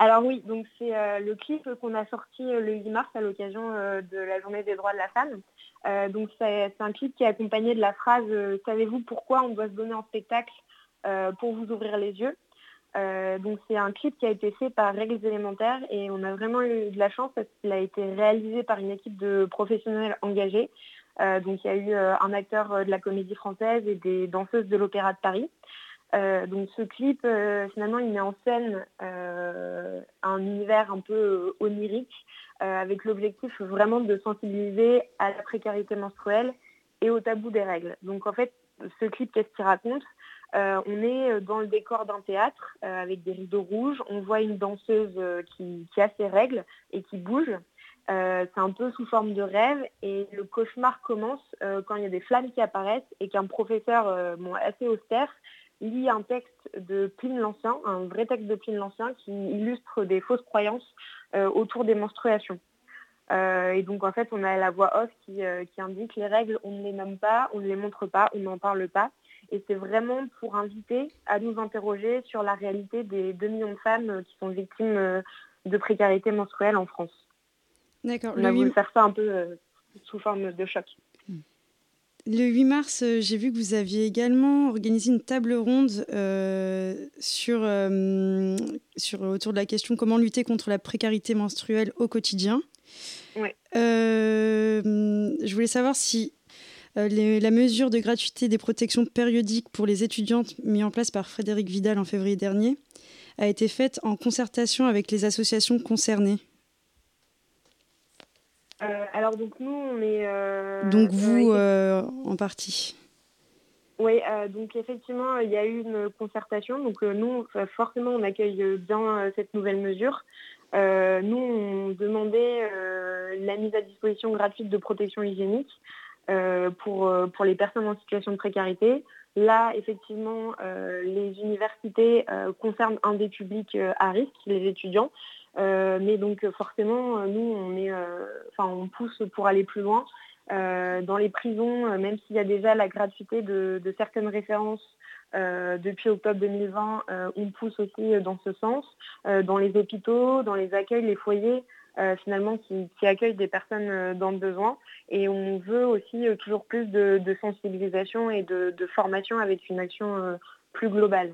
Alors oui, donc c'est le clip qu'on a sorti le 8 mars à l'occasion de la journée des droits de la femme. donc c'est un clip qui est accompagné de la phrase Savez-vous pourquoi on doit se donner en spectacle pour vous ouvrir les yeux? Euh, donc c'est un clip qui a été fait par Règles élémentaires et on a vraiment eu de la chance parce qu'il a été réalisé par une équipe de professionnels engagés. Euh, donc il y a eu euh, un acteur de la comédie française et des danseuses de l'Opéra de Paris. donc ce clip, finalement, il met en scène un univers un peu onirique avec l'objectif vraiment de sensibiliser à la précarité menstruelle et au tabou des règles. Donc en fait, ce clip, qu'est-ce qu'il raconte? Euh, on est euh, dans le décor d'un théâtre euh, avec des rideaux rouges. On voit une danseuse qui, a ses règles et qui bouge. c'est un peu sous forme de rêve et le cauchemar commence quand il y a des flammes qui apparaissent et qu'un professeur assez austère lit un texte de Pline l'Ancien, un vrai texte de Pline l'Ancien qui illustre des fausses croyances autour des menstruations. et donc en fait on a la voix off qui, qui indique les règles, on ne les nomme pas, on ne les montre pas, on n'en parle pas. Et c'est vraiment pour inviter à nous interroger sur la réalité des 2 millions de femmes qui sont victimes de précarité menstruelle en France. D'accord. On a voulu faire ça un peu euh, sous forme de choc. Le 8 mars, euh, j'ai vu que vous aviez également organisé une table ronde euh, sur, sur, autour de la question comment lutter contre la précarité menstruelle au quotidien. Oui. je voulais savoir si la mesure de gratuité des protections périodiques pour les étudiantes mise en place par Frédéric Vidal en février dernier a été faite en concertation avec les associations concernées. Euh, alors donc nous on est euh, donc vous euh, en partie. Oui, donc effectivement il y a eu une concertation. Donc nous forcément on accueille bien cette nouvelle mesure. nous on demandait la mise à disposition gratuite de protection hygiénique pour, pour les personnes en situation de précarité. Là, effectivement, les universités concernent un des publics à risque, les étudiants. Euh, mais donc forcément, nous, on, est, euh, on pousse pour aller plus loin. Euh, dans les prisons, même s'il y a déjà la gratuité de, certaines références depuis octobre 2020, on pousse aussi dans ce sens. dans les hôpitaux, dans les accueils, les foyers, finalement, qui, accueillent des personnes dans le besoin. Et on veut aussi toujours plus de, sensibilisation et de, formation avec une action plus globale.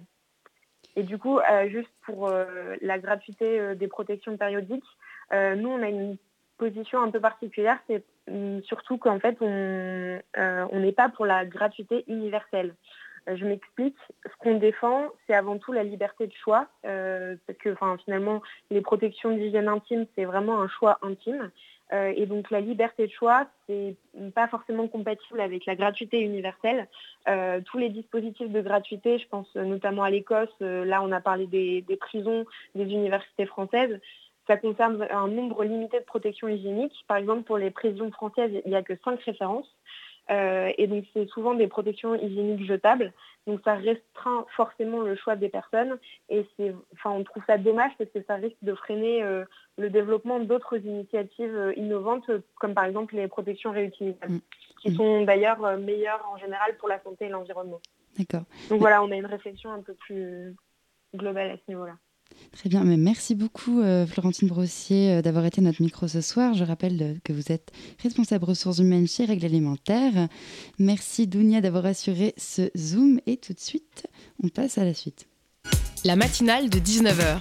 Et du coup, euh, juste pour euh, la gratuité euh, des protections périodiques, nous, on a une position un peu particulière, c'est hum, surtout qu'en fait, on n'est pas pour la gratuité universelle. Je m'explique. Ce qu'on défend, c'est avant tout la liberté de choix, parce que finalement, les protections d'hygiène intime, c'est vraiment un choix intime. Euh, et donc la liberté de choix, c'est pas forcément compatible avec la gratuité universelle. Euh, tous les dispositifs de gratuité, je pense notamment à l'Écosse, euh, là on a parlé des, prisons, des universités françaises, ça concerne un nombre limité de protections hygiéniques. Par exemple, pour les prisons françaises, il n'y a que cinq références. Et donc c'est souvent des protections hygiéniques jetables. Donc ça restreint forcément le choix des personnes et c'est, enfin, on trouve ça dommage parce que ça risque de freiner euh, le développement d'autres initiatives euh, innovantes comme par exemple les protections réutilisables, mm. qui mm. sont d'ailleurs euh, meilleures en général pour la santé et l'environnement. D'accord. Donc voilà, on a une réflexion un peu plus globale à ce niveau-là. Très bien, mais merci beaucoup euh, Florentine Brossier euh, d'avoir été notre micro ce soir. Je rappelle euh, que vous êtes responsable ressources humaines chez Règles Alimentaires. Merci Dounia d'avoir assuré ce Zoom et tout de suite, on passe à la suite. La matinale de 19h.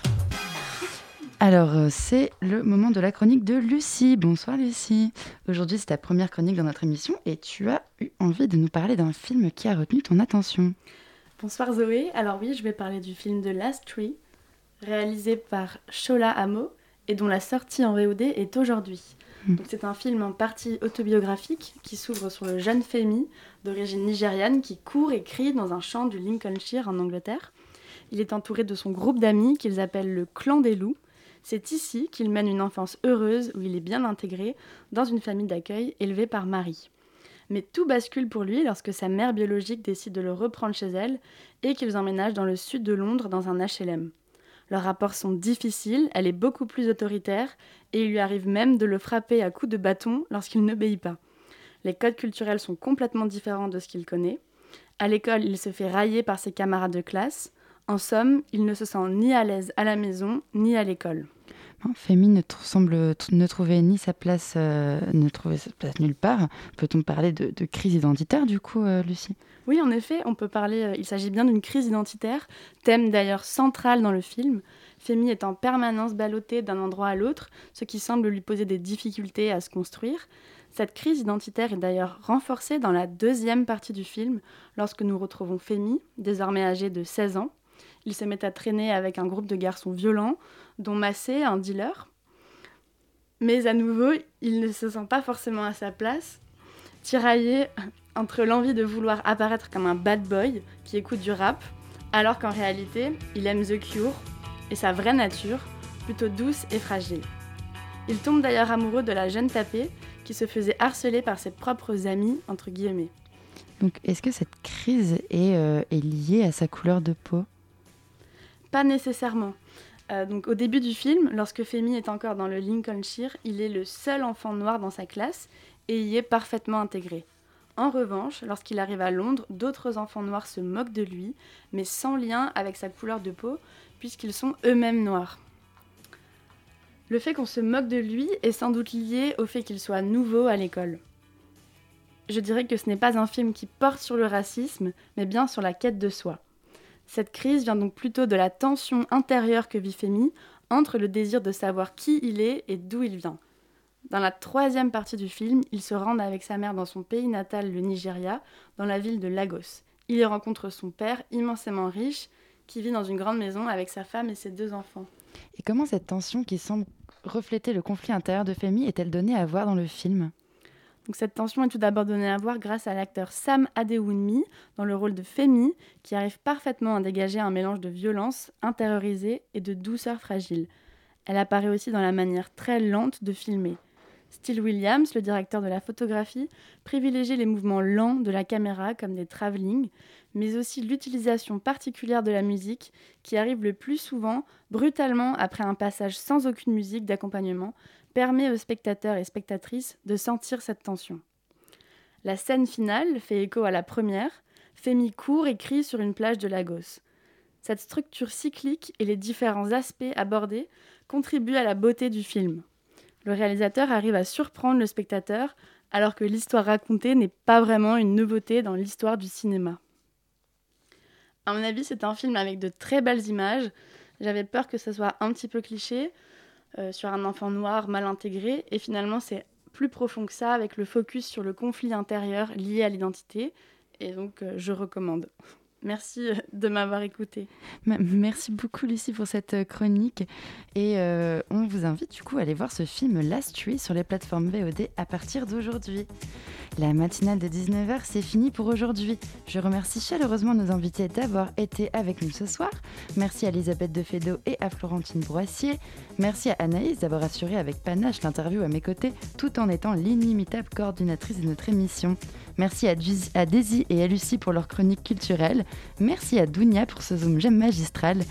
Alors, c'est le moment de la chronique de Lucie. Bonsoir Lucie. Aujourd'hui, c'est ta première chronique dans notre émission et tu as eu envie de nous parler d'un film qui a retenu ton attention. Bonsoir Zoé. Alors oui, je vais parler du film The Last Tree réalisé par Shola Amo et dont la sortie en VOD est aujourd'hui. Hmm. C'est un film en partie autobiographique qui s'ouvre sur le jeune Femi d'origine nigériane qui court et crie dans un champ du Lincolnshire en Angleterre. Il est entouré de son groupe d'amis qu'ils appellent le clan des loups. C'est ici qu'il mène une enfance heureuse où il est bien intégré dans une famille d'accueil élevée par Marie. Mais tout bascule pour lui lorsque sa mère biologique décide de le reprendre chez elle et qu'ils emménagent dans le sud de Londres dans un HLM. Leurs rapports sont difficiles, elle est beaucoup plus autoritaire et il lui arrive même de le frapper à coups de bâton lorsqu'il n'obéit pas. Les codes culturels sont complètement différents de ce qu'il connaît. À l'école, il se fait railler par ses camarades de classe. En somme, il ne se sent ni à l'aise à la maison ni à l'école. Fémi ne semble ne trouver ni sa place, euh, ne trouver sa place nulle part. Peut-on parler de, crise identitaire du coup, euh, Lucie? Oui, en effet, on peut parler, euh, il s'agit bien d'une crise identitaire, thème d'ailleurs central dans le film. Femi est en permanence ballotté d'un endroit à l'autre, ce qui semble lui poser des difficultés à se construire. Cette crise identitaire est d'ailleurs renforcée dans la deuxième partie du film, lorsque nous retrouvons Femi, désormais âgé de 16 ans. Il se met à traîner avec un groupe de garçons violents, dont Massé, un dealer. Mais à nouveau, il ne se sent pas forcément à sa place, tiraillé entre l'envie de vouloir apparaître comme un bad boy qui écoute du rap, alors qu'en réalité, il aime The Cure et sa vraie nature, plutôt douce et fragile. Il tombe d'ailleurs amoureux de la jeune tapée qui se faisait harceler par ses propres amis, entre guillemets. Donc est-ce que cette crise est, euh, est liée à sa couleur de peau? Pas nécessairement. Euh, donc au début du film, lorsque Femi est encore dans le Lincolnshire, il est le seul enfant noir dans sa classe et y est parfaitement intégré. En revanche, lorsqu'il arrive à Londres, d'autres enfants noirs se moquent de lui, mais sans lien avec sa couleur de peau, puisqu'ils sont eux-mêmes noirs. Le fait qu'on se moque de lui est sans doute lié au fait qu'il soit nouveau à l'école. Je dirais que ce n'est pas un film qui porte sur le racisme, mais bien sur la quête de soi. Cette crise vient donc plutôt de la tension intérieure que vit Femi entre le désir de savoir qui il est et d'où il vient. Dans la troisième partie du film, il se rend avec sa mère dans son pays natal, le Nigeria, dans la ville de Lagos. Il y rencontre son père, immensément riche, qui vit dans une grande maison avec sa femme et ses deux enfants. Et comment cette tension qui semble refléter le conflit intérieur de Femi est-elle donnée à voir dans le film? Cette tension est tout d'abord donnée à voir grâce à l'acteur Sam Adewunmi dans le rôle de Femi, qui arrive parfaitement à dégager un mélange de violence intériorisée et de douceur fragile. Elle apparaît aussi dans la manière très lente de filmer. Steele Williams, le directeur de la photographie, privilégie les mouvements lents de la caméra comme des travelling, mais aussi l'utilisation particulière de la musique qui arrive le plus souvent brutalement après un passage sans aucune musique d'accompagnement, permet aux spectateurs et spectatrices de sentir cette tension. La scène finale fait écho à la première, Femi court et crie sur une plage de Lagos. Cette structure cyclique et les différents aspects abordés contribuent à la beauté du film. Le réalisateur arrive à surprendre le spectateur alors que l'histoire racontée n'est pas vraiment une nouveauté dans l'histoire du cinéma. À mon avis, c'est un film avec de très belles images. J'avais peur que ce soit un petit peu cliché, sur un enfant noir mal intégré. Et finalement, c'est plus profond que ça, avec le focus sur le conflit intérieur lié à l'identité. Et donc, euh, je recommande. Merci euh, de m'avoir écouté. Merci beaucoup Lucie pour cette euh, chronique et euh, on vous invite du coup à aller voir ce film Last Tree sur les plateformes VOD à partir d'aujourd'hui. La matinale de 19h, c'est fini pour aujourd'hui. Je remercie chaleureusement nos invités d'avoir été avec nous ce soir. Merci à Elisabeth Defedo et à Florentine Broissier. Merci à Anaïs d'avoir assuré avec panache l'interview à mes côtés tout en étant l'inimitable coordinatrice de notre émission. Merci à, Daisy et à Lucie pour leur chronique culturelle. Merci à Dounia pour ce zoom j'aime magistral.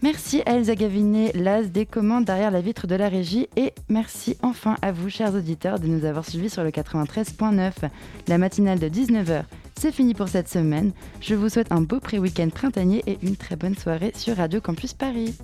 Merci à Elsa Gavinet, l'as des commandes derrière la vitre de la régie. Et merci enfin à vous, chers auditeurs, de nous avoir suivis sur le 93.9. La matinale de 19h, c'est fini pour cette semaine. Je vous souhaite un beau pré-week-end printanier et une très bonne soirée sur Radio Campus Paris.